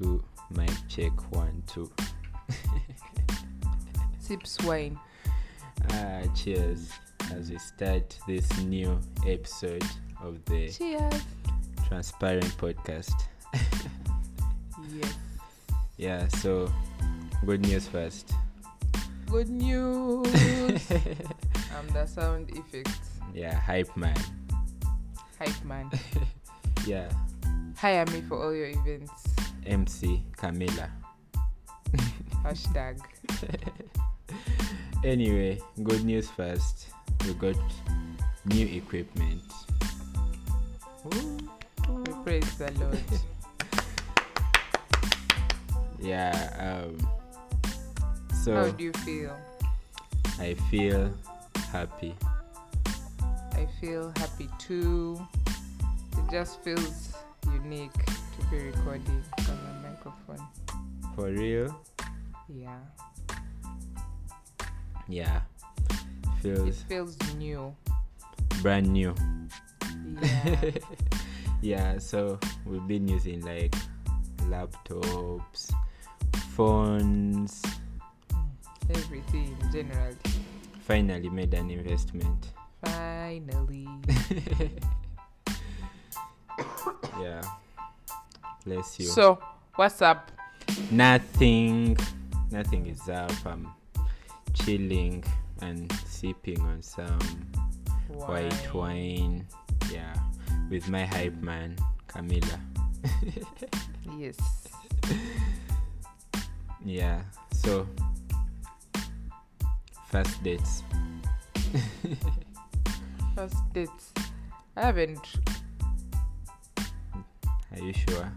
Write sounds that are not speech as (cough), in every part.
two. Mic check one, two. (laughs) Sips wine. Ah, cheers as we start this new episode of the Cheers. Transparent Podcast. (laughs) Yes. Yeah, so good news first. Good news. (laughs) I'm the sound effects Yeah, hype man. hype man. Yeah, Hire me for all your events. MC Camila. (laughs) Hashtag. Anyway, good news first. We got new equipment. We praise the Lord. (laughs) Yeah, um, How do you feel? I feel happy. I feel happy too. It just feels unique to be recording on a microphone. For real? Yeah. Yeah. Feels. It Feels feels new. brand new. Yeah. (laughs) yeah, so we've been using like laptops, phones, mm, Everything generally. finally made an investment. Finally. (laughs) Yeah. Bless you. So, what's up? nothing nothing is up. I'm chilling and sipping on some white wine. Yeah. With my hype man, Camila. (laughs) Yes. Yeah. So first dates. (laughs) First dates. I haven't. Are you sure?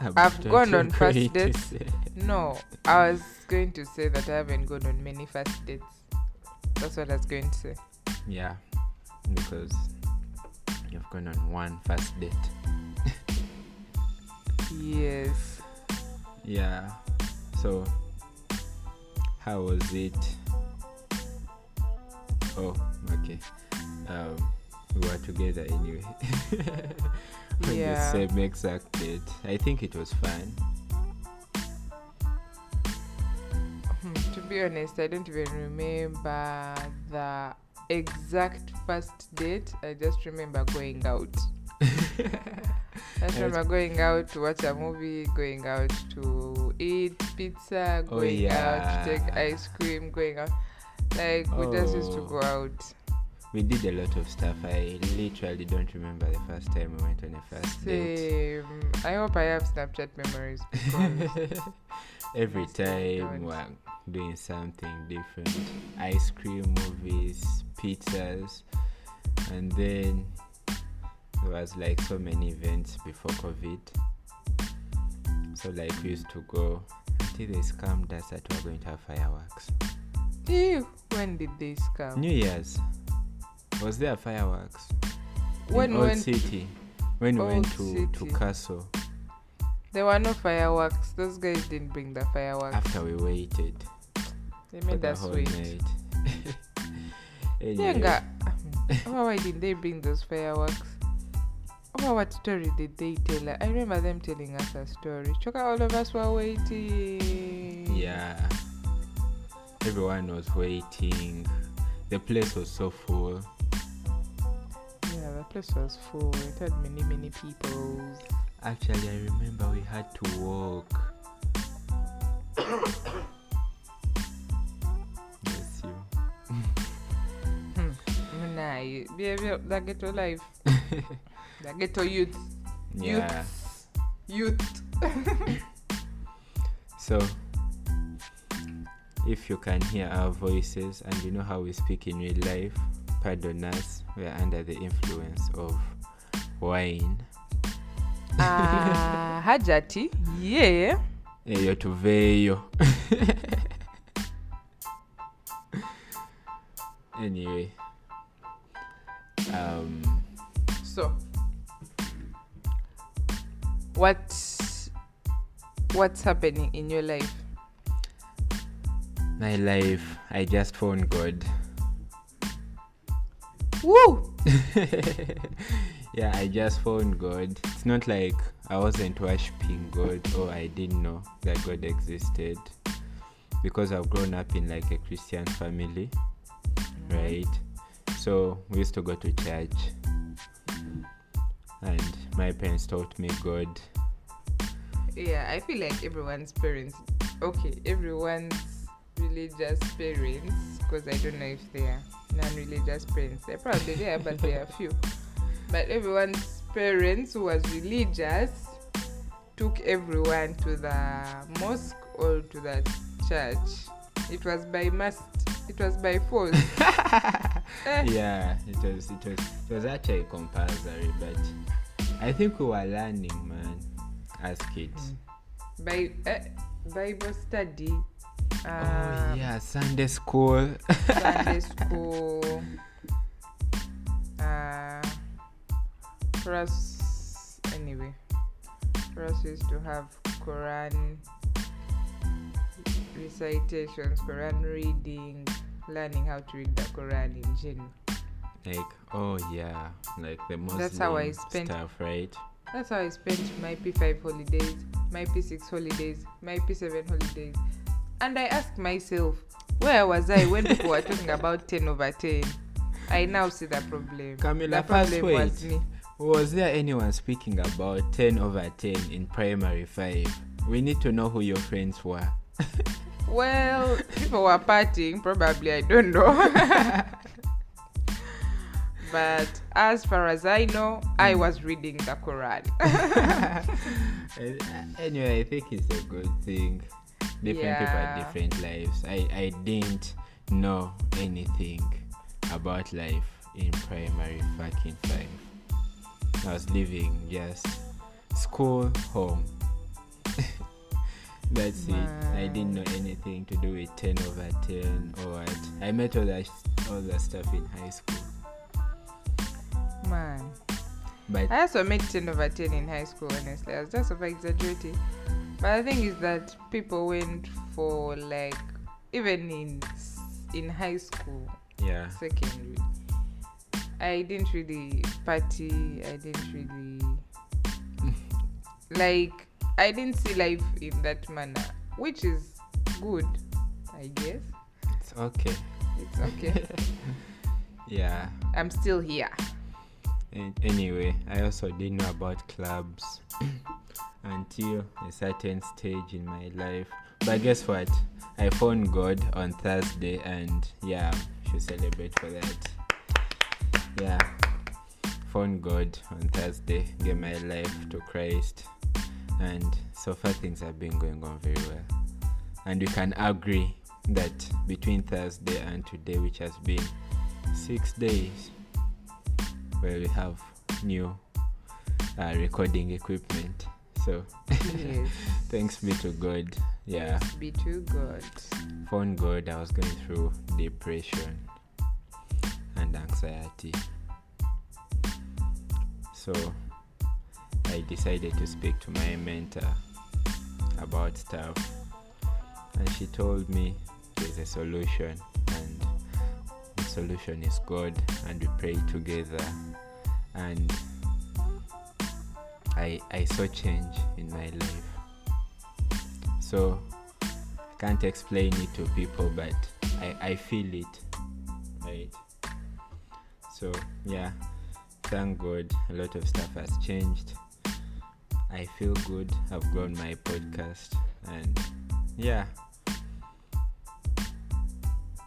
I've gone on first dates. No, I was going to say that I haven't gone on many first dates. That's what I was going to say. Yeah. Because you've gone on one first date. Yes. Yeah. So how was it? Oh, okay. Um we were together anyway. (laughs) on Yeah. the same exact date. I think it was fun. Hmm, to be honest, I don't even remember the exact first date. I just remember going out. (laughs) I remember going out to watch a movie, going out to eat pizza, Oh, going out to take ice cream, going out. Like, we just used to Oh. go out. We did a lot of stuff. I literally don't remember the first time we went on a first date. Same. I hope I have Snapchat memories (laughs) Every time we're doing something different. Ice cream, movies, pizzas, and then there was like so many events before COVID. So like we used to go until they scammed us that we we're going to have fireworks. Ew, when did this come? New Year's. Was there fireworks? When in Old went- City. When we went to, to Castle There were no fireworks. Those guys didn't bring the fireworks. after we waited. they made us whole wait. (laughs) Anyway, Yenga. Hmm, oh, why didn't they bring those fireworks? Oh, what story did they tell? us? I remember them telling us a story. Choka, all of us were waiting. Yeah. Everyone was waiting. The place was so full. Place was full. It had many, many people. Actually, I remember we had to walk. Bless you. Hmm. Nah, behavior, the ghetto life. (laughs) the ghetto youth. Yeah. Youth. (laughs) So, if you can hear our voices and you know how we speak in real life, pardon us. We are under the influence of wine. Ah, Hajati. Yeah. eyo tuveeyo (laughs) anyway um, So, what what's happening in your life? my life i just found god Woo! (laughs) yeah, I just found God. It's not like I wasn't worshiping God or I didn't know that God existed because I've grown up in like a Christian family, right? So we used to go to church, and my parents taught me God. Yeah, I feel like everyone's parents. Okay, everyone's religious parents, because I don't know if they are non-religious parents. They're probably there, but they are few. But everyone's parents who was religious took everyone to the mosque or to the church. It was by must. It was by force. (laughs) Eh, yeah, it was it was it was actually compulsory, but I think we were learning, man, as kids. by eh, Bible study. Oh um, yeah, Sunday school. Sunday (laughs) school. Uh, for us, anyway, for us used to have Quran recitations, Quran reading, learning how to read the Quran in general. like oh yeah, like the Muslim That's how I spent- stuff, right? That's how I spent my P5 holidays, my P6 holidays, my P7 holidays. And I asked myself, where was I when people were talking about 10 over 10? I now see the problem. Camilla, the problem first was me. Was there anyone speaking about 10 over 10 in primary 5? We need to know who your friends were. (laughs) Well, people were partying, probably, I don't know. (laughs) but as far as I know, I mm. was reading the Quran. (laughs) anyway, I think it's a good thing. Different people have different lives. I, I didn't know anything about life in primary fucking 5. I was living just school, home. (laughs) That's it. I didn't know anything to do with 10 over 10 or what. I met all that, all that stuff in high school. Man. But I also made 10 over 10 in high school, honestly. I was just over exaggerating. But the thing is that people went for like, even in in high school, yeah, secondary, I didn't really party. I didn't really (laughs) like. I didn't see life in that manner, which is good, I guess. it's okay. It's okay. (laughs) Yeah. I'm still here. Anyway, I also didn't know about clubs (clears throat) until a certain stage in my life. But guess what? I found God on Thursday, and yeah, should celebrate for that. Yeah, found God on Thursday, gave my life to Christ, and so far things have been going on very well. And we can agree that between Thursday and today, which has been six days, where we have new uh, recording equipment. So Yes. (laughs) thanks be to God. Yeah, Be to God. found God. I was going through depression and anxiety. So I decided to speak to my mentor about stuff, and she told me there's a solution, solution is God, and we pray together. And I I saw change in my life. So I can't explain it to people, but I, I feel it. Right. So yeah, thank God a lot of stuff has changed. I feel good. I've grown my podcast and yeah.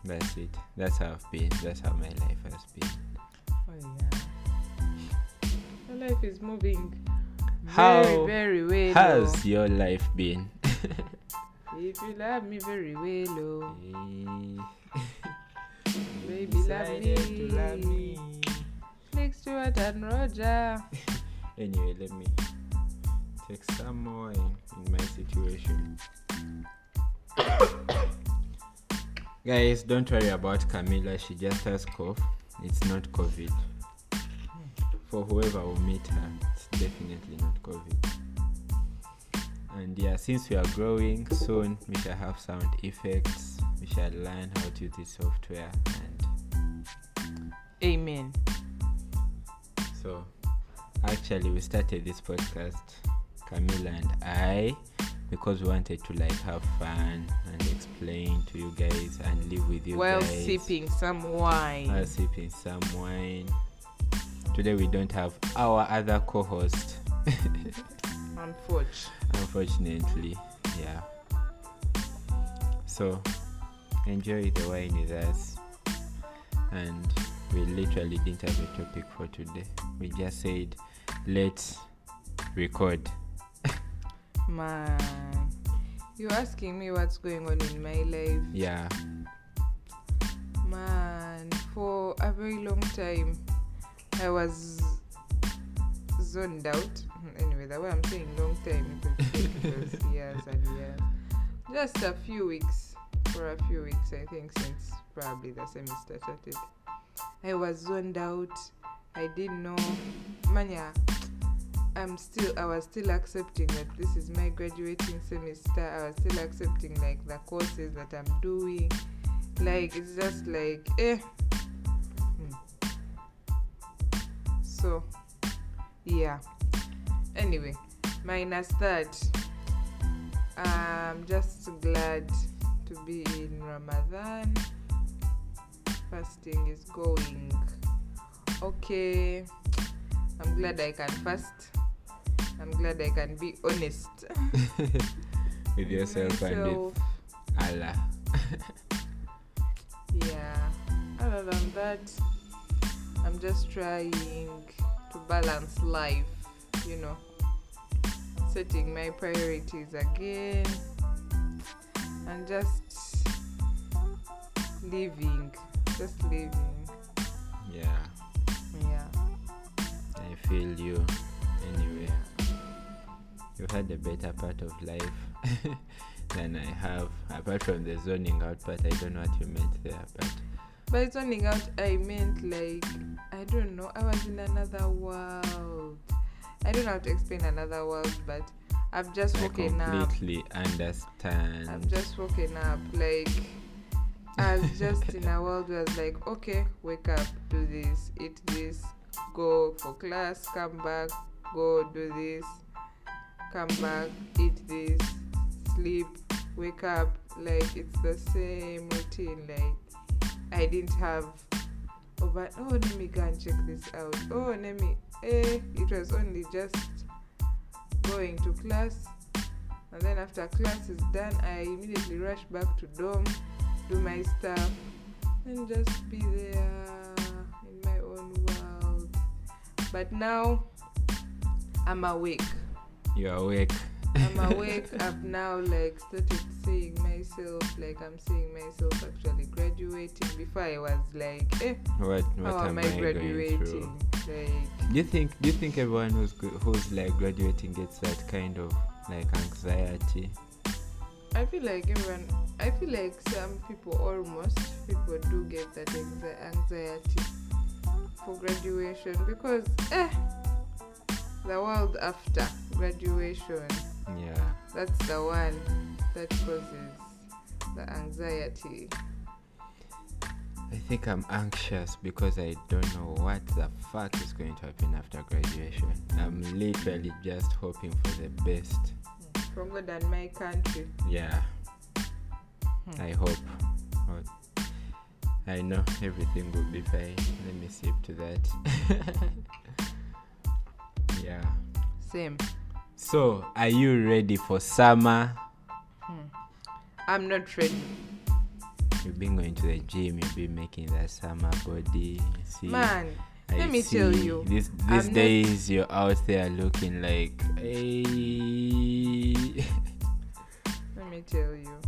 That's it. That's how I've been. That's how my life has been. Oh yeah. Your life is moving How very, very well. How's your life been? (laughs) If you love me very well, oh. Baby, (laughs) love decided to love me. me. Nick Stewart and Roger. (laughs) Anyway, let me take some more in, in my situation. (coughs) (coughs) Guys, don't worry about Camilla. She just has cough. It's not COVID. For whoever will meet her, it's definitely not COVID. And yeah, since we are growing soon, we shall have sound effects. We shall learn how to use the software, and Amen. so actually we started this podcast, Camila and I, because we wanted to like have fun and explain to you guys and live with you While guys. sipping some wine. While sipping some wine. Today we don't have our other co-host. (laughs) Unfortunately. Unfortunately, yeah. So enjoy the wine with us. And we literally didn't have a topic for today. We just said, let's record. Man. You're asking me what's going on in my life. Yeah, Man, for a very long time, I was zoned out. (laughs) Anyway, the way I'm saying long time, it was, (laughs) years and years. Just a few weeks, for a few weeks, I think, since probably the semester started. I was zoned out. I didn't know. Man, yeah, I'm still, I was still accepting that this is my graduating semester. I was still accepting like the courses that I'm doing. Like it's just like eh. Hmm. so yeah. Anyway minus that i'm just glad to be in ramadan. Fasting is going okay. I'm glad i can fast i'm glad i can be honest. (laughs) With yourself and with Allah. (laughs) yeah. Other than that i'm just trying to balance life you know. Setting my priorities again and just living just living. Yeah, yeah. I feel you. Anyway, you had a better part of life (laughs) than I have. Apart from the zoning out part, I don't know what you meant there, but by zoning out i meant like i don't know i was in another world i don't know how to explain another world but i've just I woken up completely understand. I've just woken up. Like, I was (laughs) just in a world where I was like, okay, wake up, do this, eat this, go for class, come back, go do this, come back, eat this, sleep, wake up. Like, it's the same routine. Like, I didn't have, oh, oh, let me go and check this out. Oh, let me, eh, it was only just going to class and then after class is done i immediately rush back to dorm do my stuff and just be there in my own world but now i'm awake You're awake. i'm (laughs) awake. I've now like started seeing myself like i'm seeing myself actually graduating. Before i was like eh What what how am I graduating? Like Do you think do you think everyone who's who's like graduating gets that kind of like anxiety? I feel like everyone, I feel like some people, almost people, do get that anxi- anxiety for graduation because, eh, the world after graduation, Yeah. that's the one that causes the anxiety. I think I'm anxious because I don't know what the fuck is going to happen after graduation. I'm literally just hoping for the best. From God and my country. Yeah, Hmm. I hope. I know everything will be fine. Let me sip to that. (laughs) yeah. Same. So, are you ready for summer? I'm not ready. You've been going to the gym, you've been making that summer body. See, Man, I let me tell you, These I'm these not- days you're out there looking like hey. let me tell you.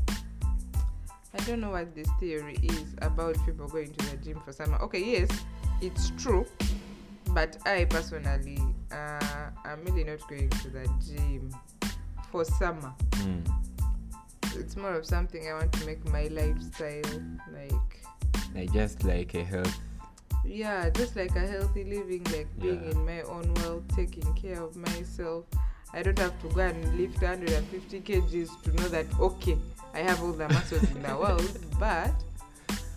I don't know what this theory is about people going to the gym for summer. Okay, yes, it's true, but I personally, uh, I'm really not going to the gym for summer. Hmm. It's more of something I want to make my lifestyle. Like, Like just like a health. yeah, just like a healthy living, like being Yeah. in my own world, taking care of myself. I don't have to go and lift 150 kgs to know that, okay, I have all the muscles in the world, (laughs) but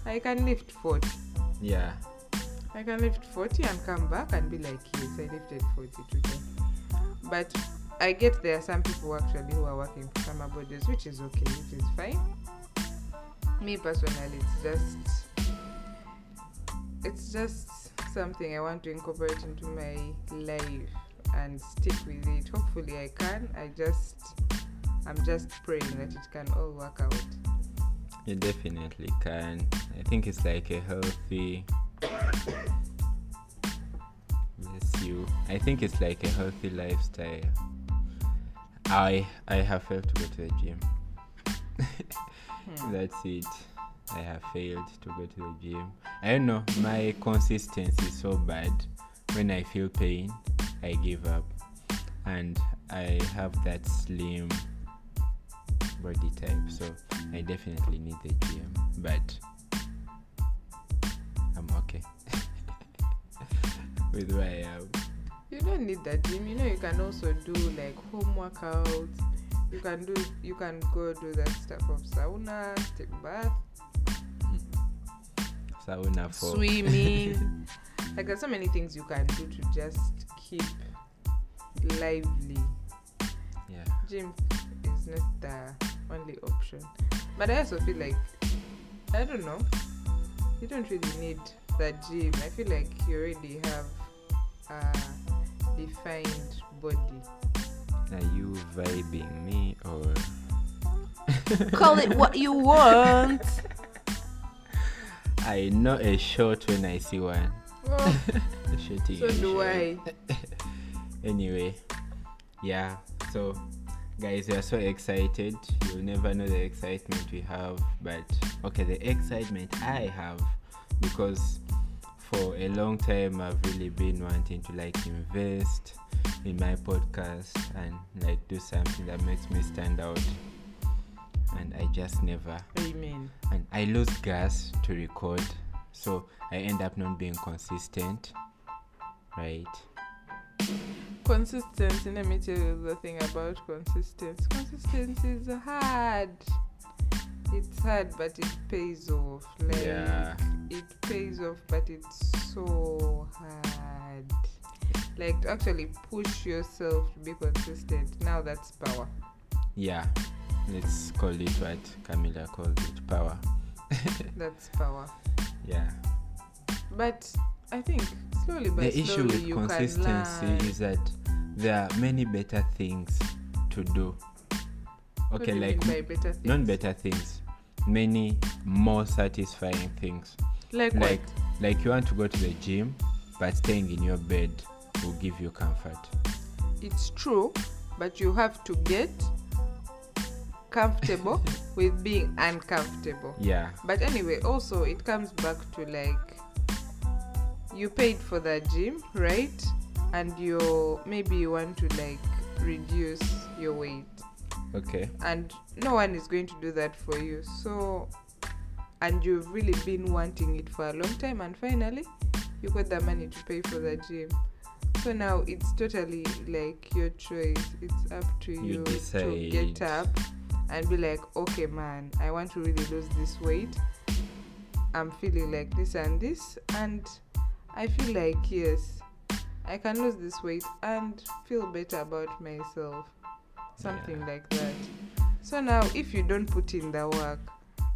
I can lift 40. Yeah. I can lift 40 and come back and be like, yes, I lifted 40 today. But I get there are some people actually who are working for summer bodies, which is okay, which is fine. Me personally, it's just it's just something I want to incorporate into my life and stick with it. Hopefully, I can. I just I'm just praying that it can all work out. You definitely can. I think it's like a healthy. You. I think it's like a healthy lifestyle. I I have failed to go to the gym. Hmm. That's it. I have failed to go to the gym. I don't know. My consistency is so bad. When I feel pain, I give up, and I have that slim body type. So I definitely need the gym, but with where I am. You don't need that gym. You know you can also do like home workouts. You can do you can go do that stuff of sauna, take bath, Sauna for swimming. (laughs) like there's so many things you can do to just keep lively. yeah. Gym is not the only option. But I also feel like I don't know. You don't really need that gym. I feel like you already have a defined body. Are you vibing me or? (laughs) Call it what you want. I know a short when I see one. Oh, (laughs) A shorty so is do short. I. (laughs) anyway yeah so guys we are so excited you'll never know the excitement we have but okay the excitement i have because for a long time i've really been wanting to like invest in my podcast and like do something that makes me stand out and i just never Amen. and I lose gas to record, so I end up not being consistent. Right? Consistency. Let me tell you the thing about consistency. Consistency is hard. It's hard, but it pays off. Like Yeah. it pays off, but it's so hard. Like to actually push yourself to be consistent. Now that's power. Yeah. Let's call it what camilla calls it power. (laughs) That's power. Yeah. But I think slowly but the issue with you consistency can learn. is that there are many better things to do. Okay, like mean by better things? not better things, many more satisfying things. Like, Like what? like you want to go to the gym, but staying in your bed will give you comfort. it's true, but you have to get comfortable (laughs) with being uncomfortable. Yeah. But anyway, also it comes back to like you paid for the gym, right? And you maybe you want to like reduce your weight, Okay. and no one is going to do that for you. So, and you've really been wanting it for a long time, and finally you got the money to pay for the gym. So now it's totally like your choice. It's up to You you, to get up and be like, okay, man, I want to really lose this weight. I'm feeling like this and this, and I feel like yes, I can lose this weight and feel better about myself. Something Yeah. like that. So now, if you don't put in the work,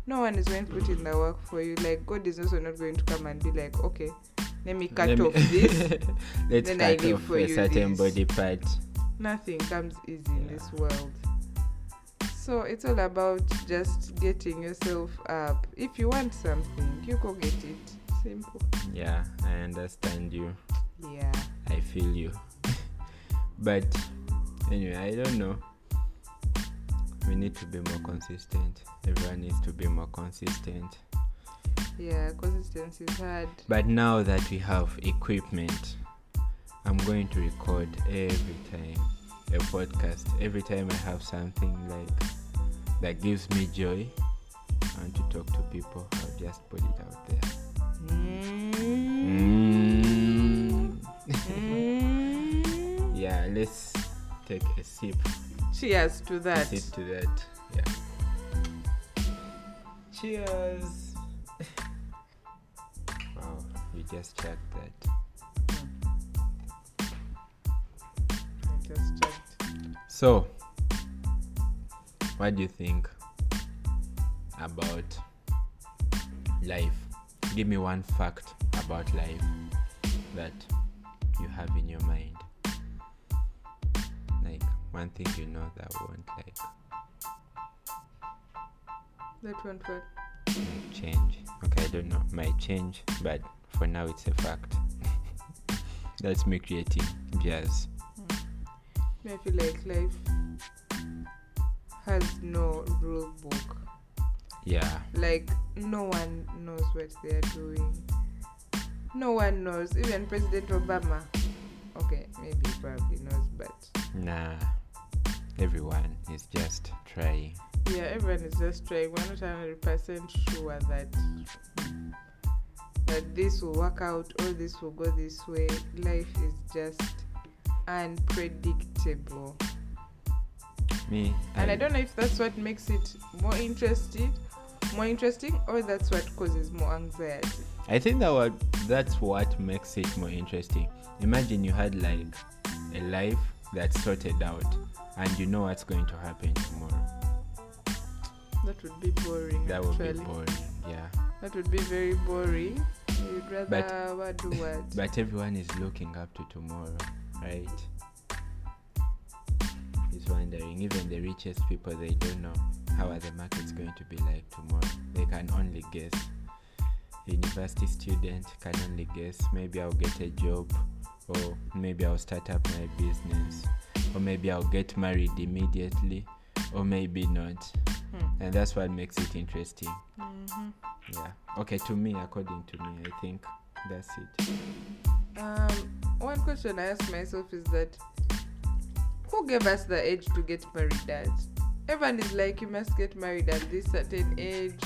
no one is going to put in the work for you. Like God is also not going to come and be like, okay, let me cut Let me- off this. (laughs) Let's then I cut leave off for a certain this. body part. Nothing comes easy in this world. So it's all about just getting yourself up. If you want something, you go get it. Simple. Yeah, I understand you. Yeah. I feel you. (laughs) but anyway, I don't know. We need to be more consistent. Everyone needs to be more consistent. Yeah, consistency is hard. But now that we have equipment, I'm going to record every time a podcast. Every time I have something like that gives me joy, I want to talk to people. I'll just put it out there. Mm. Mm. (laughs) yeah, let's take a sip. Cheers to that. sip to that. Yeah. Cheers. (laughs) wow, you just checked that. I just checked. So, what do you think about life? Give me one fact about life that you have in your mind. One thing you know that won't like, That won't for like change. Okay, I don't know. Might change, but for now it's a fact. (laughs) That's me creating jazz. me, I feel like life has no rule book. Yeah. Like no one knows what they are doing. No one knows. Even President Obama. Okay, maybe probably knows, but Nah. Everyone is just trying. yeah, everyone is just trying. We're not hundred percent sure that that this will work out or this will go this way. Life is just unpredictable. Me. and I don't know if that's what makes it more interesting, more interesting, or that's what causes more anxiety. I think that what that's what makes it more interesting. Imagine you had like a life that's sorted out and you know what's going to happen tomorrow. That would be boring. That would actually. be boring. Yeah. That would be very boring. You'd rather But- what do what? (laughs) But everyone is looking up to tomorrow, right? Is wondering. Even the richest people they don't know how are the markets going to be like tomorrow. They can only guess. University student can only guess. Maybe I'll get a job or maybe I'll start up my business or maybe I'll get married immediately or maybe not. Hmm. And that's what makes it interesting. Mhm. Yeah. Okay, to me, according to me, I think that's it. Um, one question I ask myself is that who gave us the age to get married at? Everyone is like, you must get married at this certain age.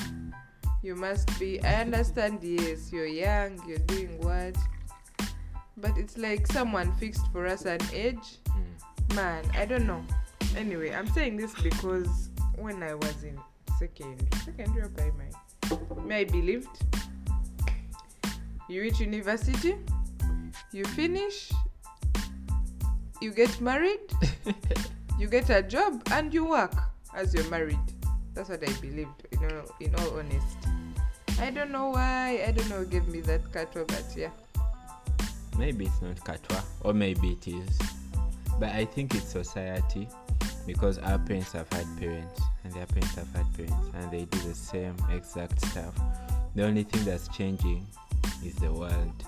You must be. I understand, yes, you're young, you're doing what. But it's like someone fixed for us an age. Mm. Man, I don't know. Anyway, I'm saying this because when I was in second, secondary or primary, may I believed you reach university, you finish, you get married, (laughs) you get a job, and you work as you're married. That's what I believed. You know, in all honesty, I don't know why. I don't know who gave me that cut but yeah. Maybe it's not katwa, or maybe it is. But I think it's society because our parents have had parents and their parents have had parents and they do the same exact stuff. The only thing that's changing is the world.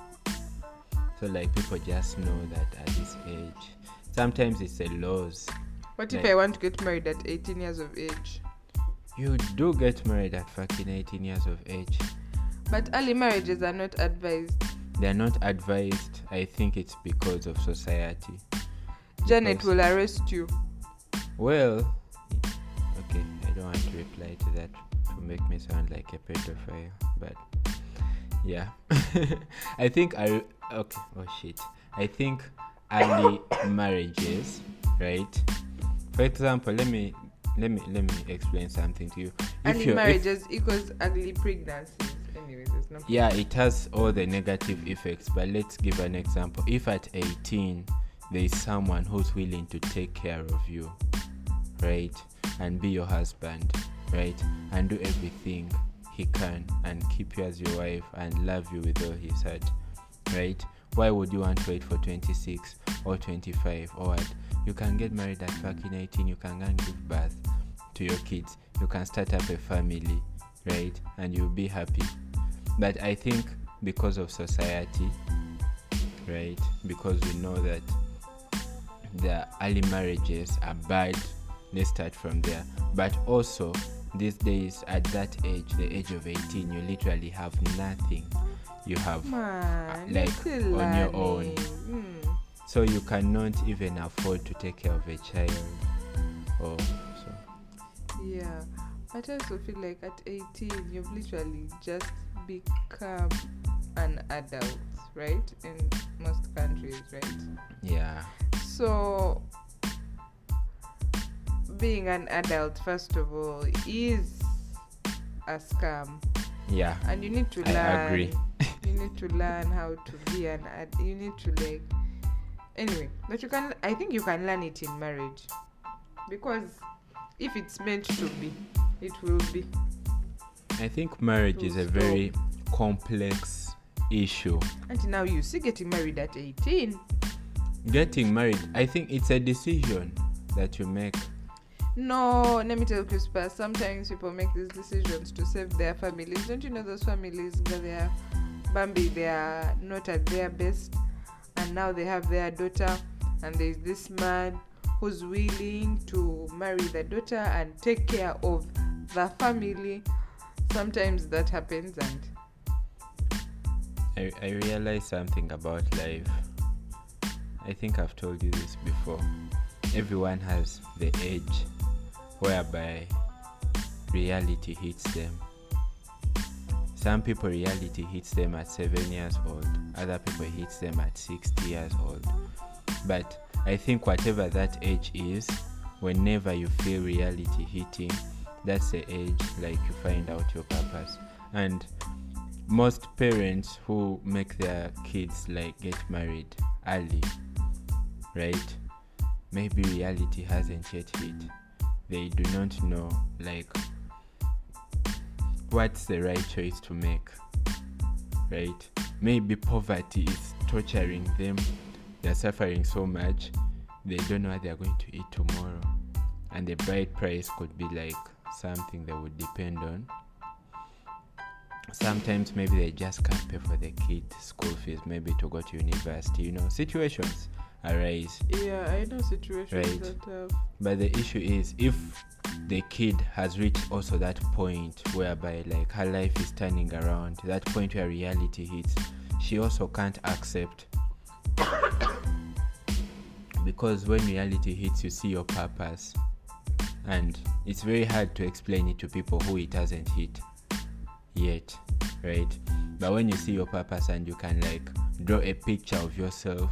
So like people just know that at this age. Sometimes it's the laws. What if I want to get married at 18 years of age? You do get married at fucking 18 years of age. But early marriages are not advised. They're not advised. I think it's because of society. Janet it will arrest you. Well, okay, I don't want to reply to that to make me sound like a pedophile, but yeah, (laughs) I think I okay. Oh shit, I think early (coughs) marriages, right? For example, let me let me let me explain something to you. Early you're- marriages equals ugly pregnancies. Anyways, yeah, it has all the negative effects, but let's give an example. If at 18 there is someone who's willing to take care of you, right, and be your husband, right, and do everything he can and keep you as your wife and love you with all his heart, right? Why would you want to wait for 26 or 25 or what? You can get married at fucking 18, you can give birth to your kids, you can start up a family, right, and you'll be happy. But i think because of society right? Because we know that the early marriages are bad let's start from there but also these days at that age the age of 18 you literally have nothing you have Man, like, on your own. Mm. so you cannot even afford to take care of a child or so Yeah, but I also feel like at 18, you've literally just become an adult, right? In most countries, right? yeah So, being an adult, first of all, is a scam, yeah and you need to learn. I learn. agree. you need to learn how to be an ad you need to like anyway but you can i think you can learn it in marriage because if it's meant to be it will be I think marriage is a Full very complex issue. and now you see getting married at 18 Getting married, I think it's a decision that you make. no let me tell you Crispa, sometimes people make these decisions to save their families don't you know those families that they are bambi they are not at their best and now they have their daughter and there's this man who's willing to marry the daughter and take care of the family sometimes that happens and I, I realized something about life. I think I've told you this before. Everyone has the age whereby reality hits them. Some people reality hits them at 7 years old, other people hits them at 60 years old. But I think whatever that age is, whenever you feel reality hitting, that's the age like you find out your purpose. And most parents who make their kids like get married early right? Maybe reality hasn't yet hit. They do not know like what's the right choice to make right? Maybe poverty is torturing them. They're suffering so much they don't know what they're going to eat tomorrow. And the bride price could be like something they would depend on. Sometimes maybe they just can't pay for the kids school fees maybe to go to university you know situations arise. Yeah i know situations Right. that have but the issue is if the kid has reached also that point whereby like her life is turning around that point where reality hits she also can't accept. Because when reality hits you see your purpose. And it's very hard to explain it to people who it hasn't hit yet right? But when you see your purpose and you can like draw a picture of yourself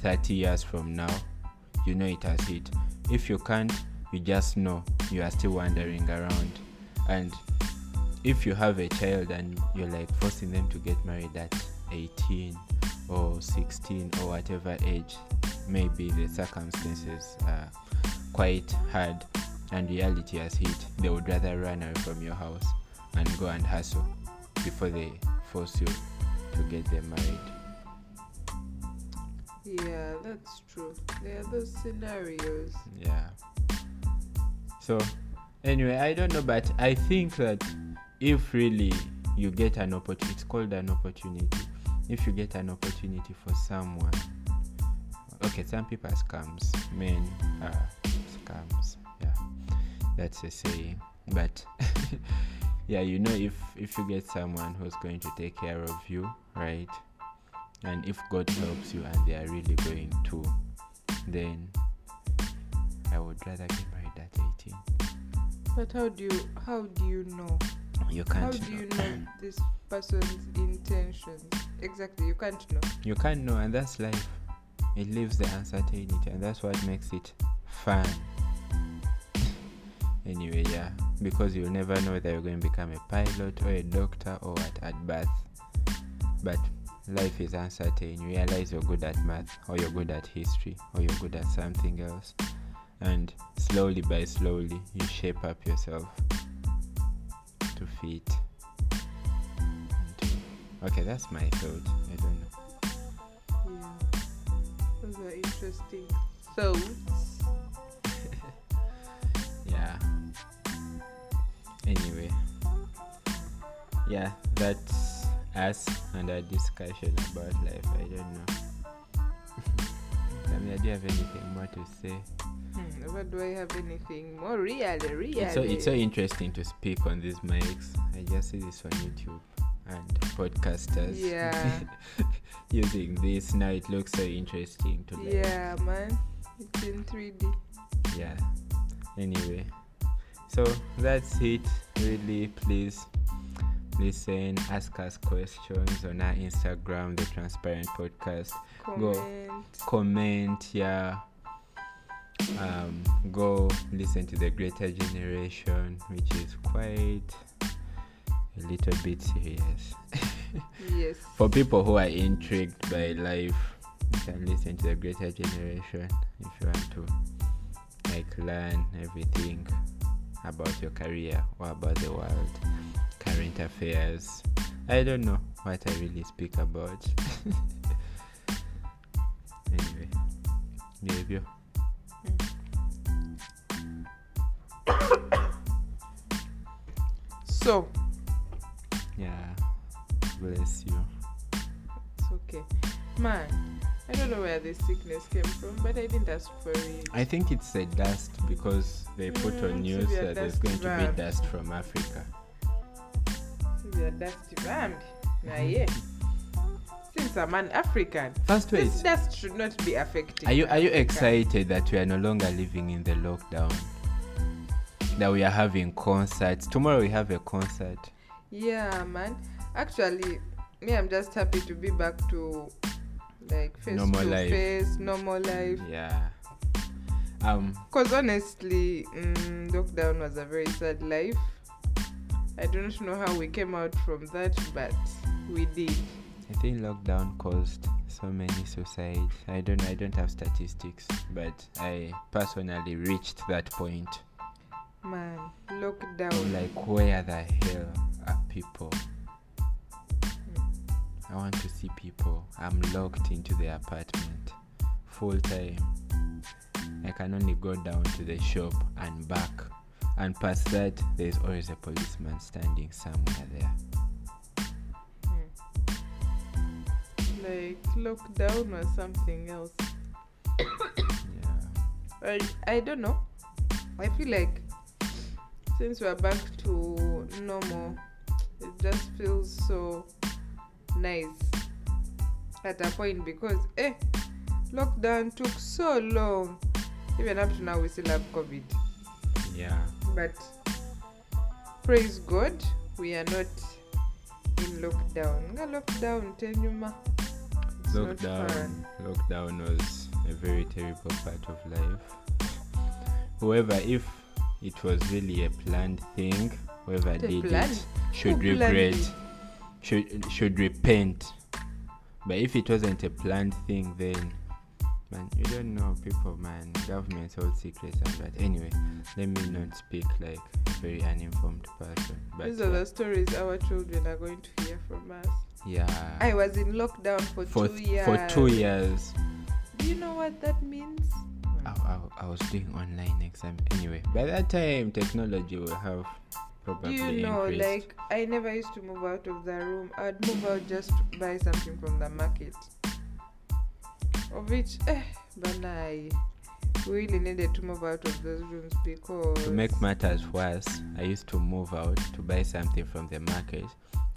30 years from now you know it has hit if you can't you just know you are still wandering around. And if you have a child and you're like forcing them to get married at 18 or 16 or whatever age maybe the circumstances are quite hard and reality has hit they would rather run away from your house and go and hustle before they force you to get them married yeah that's true. There are those scenarios. Yeah. So anyway i don't know but i think that if really you get an opportunity it's called an opportunity. If you get an opportunity for someone okay some people are scams. Men are scams. Yeah. That's a saying. But (laughs) yeah you know if if you get someone who's going to take care of you right and if god helps you and they are really going to then i would rather get married at 18 but how do you how do you know? You can't How do you know this person's intentions? Exactly you can't know. You can't know and that's life. It leaves the uncertainty and that's what makes it fun. Anyway yeah because you'll never know whether you're going to become a pilot or a doctor or what at birth. But life is uncertain. You realize you're good at math or you're good at history or you're good at something else. And slowly by slowly you shape up yourself to fit okay that's my thought. I don't know. Yeah. Those are interesting. Thoughts yeah. Anyway. Yeah that's us and our discussion about life i don't know. (laughs) Tamia, do you have anything more to say. Hmm, what do i have anything more? Really really? It's so it's so interesting to speak on these mics. I just see this on youtube and podcasters Yeah. (laughs) using this. Now it looks so interesting to like yeah man. It's in 3d yeah. Anyway. So that's it. Really please listen ask us questions on our instagram the transparent podcast Go. comment comment yeah um go listen to the greater generation which is quite a little bit serious (laughs) yes. For people who are intrigued by life, you can listen to the Greater Generation if you want to, like, learn everything about your career or about the world, current affairs. I don't know what I really speak about. (laughs) anyway, leave you. (coughs) So, Yeah, bless you. it's okay. Man, I don't know where this sickness came from, but I didn't ask for it. I think it's a dust because they put Mm, on news that there's going to be dust from Africa. We are dusty band. Nah, yeah. Since I'm an African, First, wait. this dust should not be affecting. Are you are you excited that we are no longer living in the lockdown? That we are having concerts. Tomorrow we have a concert. Yeah, man. Actually, me, I'm just happy to be back to like face Normal to life. face, normal life. Yeah. Um Because honestly, mm, lockdown was a very sad life. I do not know how we came out from that, but we did. I think lockdown caused so many suicides. I don't I don't have statistics, but I personally reached that point. Man, lockdown. Like where the hell are people? I want to see people. I'm locked into the apartment full time. I can only go down to the shop and back. And past that, there's always a policeman standing somewhere there. Like lockdown or something else. Yeah. I I don't know. I feel like since we're back to normal, it just feels so nice at a point because eh, lockdown took so long. Even up to now, we still have COVID. Yeah. But praise God, we are not in lockdown. Nga lockdown, tenyuma. It's not Lockdown. fun. Lockdown was a very terrible part of life. However, if it was really a planned thing, whoever did plan? it should Who planned regret, it? should should repent. But if it wasn't a planned thing, then man, you don't know people, man. Governments hold secrets and that. Anyway, let me not speak like a very uninformed person. But These are the stories our children are going to hear from us. yeah. I was in lockdown for, for two years. for two years. Do you know what that means? I, I, I was doing online exam anyway. By that time, technology will have probably you know, increased. like, I never used to move out of the room. I'd move out just to buy something from the market. Of which, eh, but I we really needed to move out of those rooms because. to make matters worse, I used to move out to buy something from the market,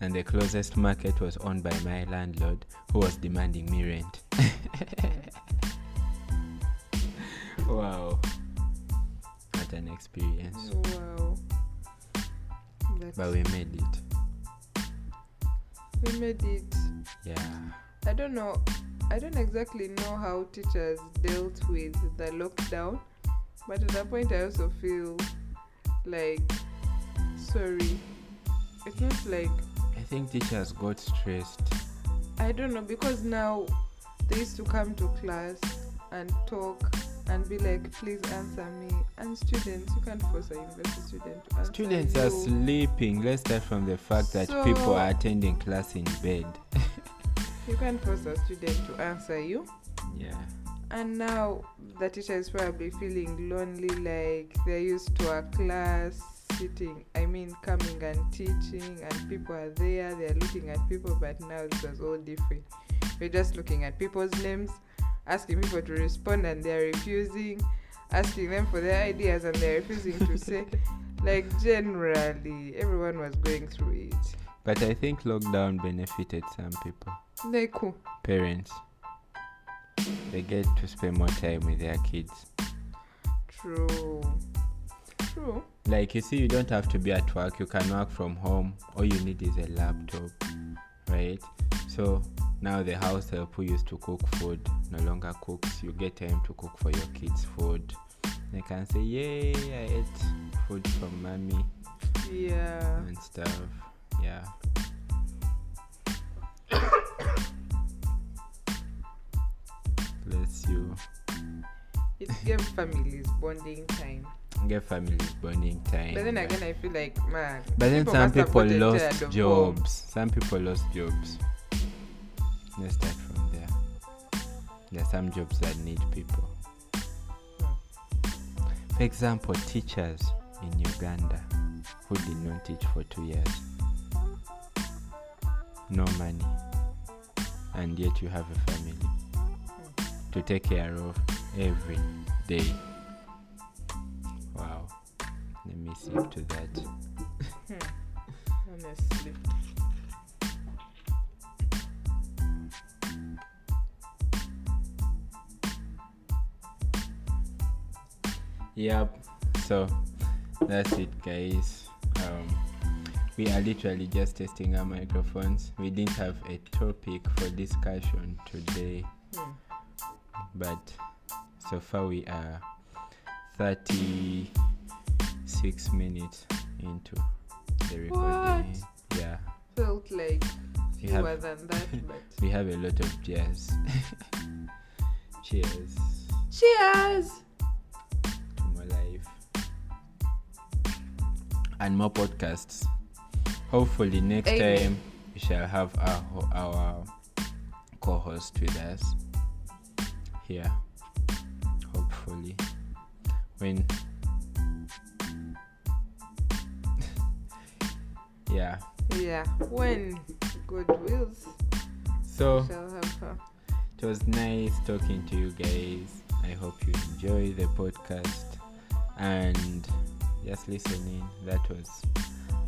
and the closest market was owned by my landlord, who was demanding me rent. (laughs) wow, what an experience! Wow. But, But we made it. we made it. Yeah. I don't know. I don't exactly know how teachers dealt with the lockdown, but at that point, I also feel like sorry. It's not like I think teachers got stressed. I don't know because now they used to come to class and talk and be like, please answer me. And students, you can't force a university student to answer Students you. are sleeping. Let's start from the fact that people are attending class in bed. (laughs) You can't force a student to answer you. Yeah. And now the teacher is probably feeling lonely, like they're used to a class sitting, I mean, coming and teaching, and people are there, they're looking at people, but now this was all different. we're just looking at people's names, asking people to respond, and they're refusing, asking them for their ideas, and they're refusing to say. (laughs) Like, generally, everyone was going through it. But I think lockdown benefited some people. Like, who? Parents. They get to spend more time with their kids. True. True. Like you see, you don't have to be at work. You can work from home. All you need is a laptop, right? So now the house help who used to cook food no longer cooks. You get time to cook for your kids' food. They can say, "Yay, I ate food from mommy Yeah. and stuff." Yeah. Bless you. It's give families bonding time. Get families bonding time. But then again, I feel like man. But then people some people lost jobs. Home. Some people lost jobs. Let's start from there. There are some jobs that need people. Hmm. For example, teachers in Uganda who did not teach for two years no money. And yet you have a family to take care of every day. Wow. Let me sip to that. Honestly. Yep. So that's it, guys. Um, we are literally just testing our microphones. We didn't have a topic for discussion today, Hmm. but so far we are 36 minutes into the recording. Yeah, Felt like fewer have- than that, (laughs) but we have a lot of jazz. (laughs) Cheers cheers. to more life and more podcasts. Hopefully, next Amen. time we shall have our our co-host with us here. Hopefully, when (laughs) yeah. Yeah. When God wills, So we shall have her. it was nice talking to you guys. I hope you enjoy the podcast and just listening. That was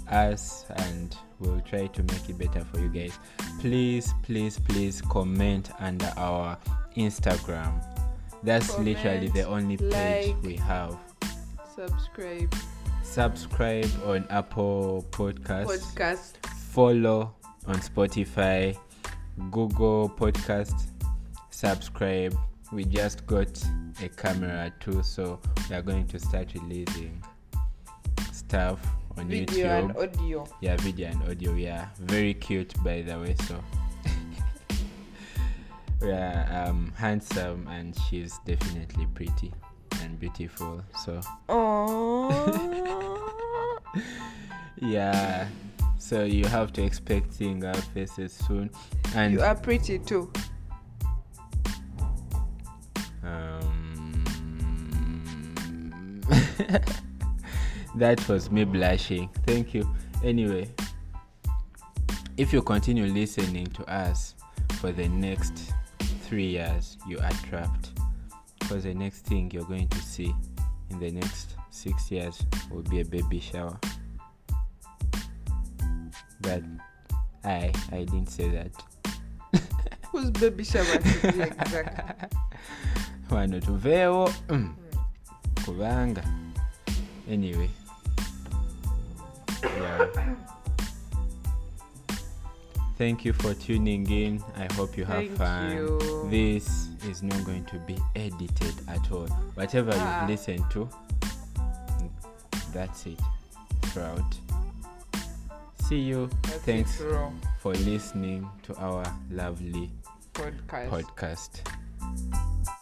us, and we'll try to make it better for you guys. Please, please, please comment under our Instagram. That's literally the only page like. we have. Subscribe. Subscribe on Apple Podcasts. Podcast. follow on Spotify, Google Podcast, subscribe. We just got a camera too, so we are going to start releasing stuff on Video YouTube. and audio. yeah, video and audio. Yeah, very cute by the way. So (laughs) we are um, handsome, and she's definitely pretty and beautiful. So Oh. (laughs) yeah, so you have to expect seeing our faces soon. And you are pretty too. Um, (laughs) that was me blushing. Thank you. Anyway, if you continue listening to us for the next three years, you are trapped. Because the next thing you're going to see in the next six years will be a baby shower. But I, I didn't say that. (laughs) Whose baby shower to be exact? wano tuveewo mm, kubanga anyway yeah. thank you for tuning in i hope you have Thank fun you. this is not going to be edited at all whatever Ah. you've listened to that's it throughout see you That's thanks for listening to our lovely podcast. podcast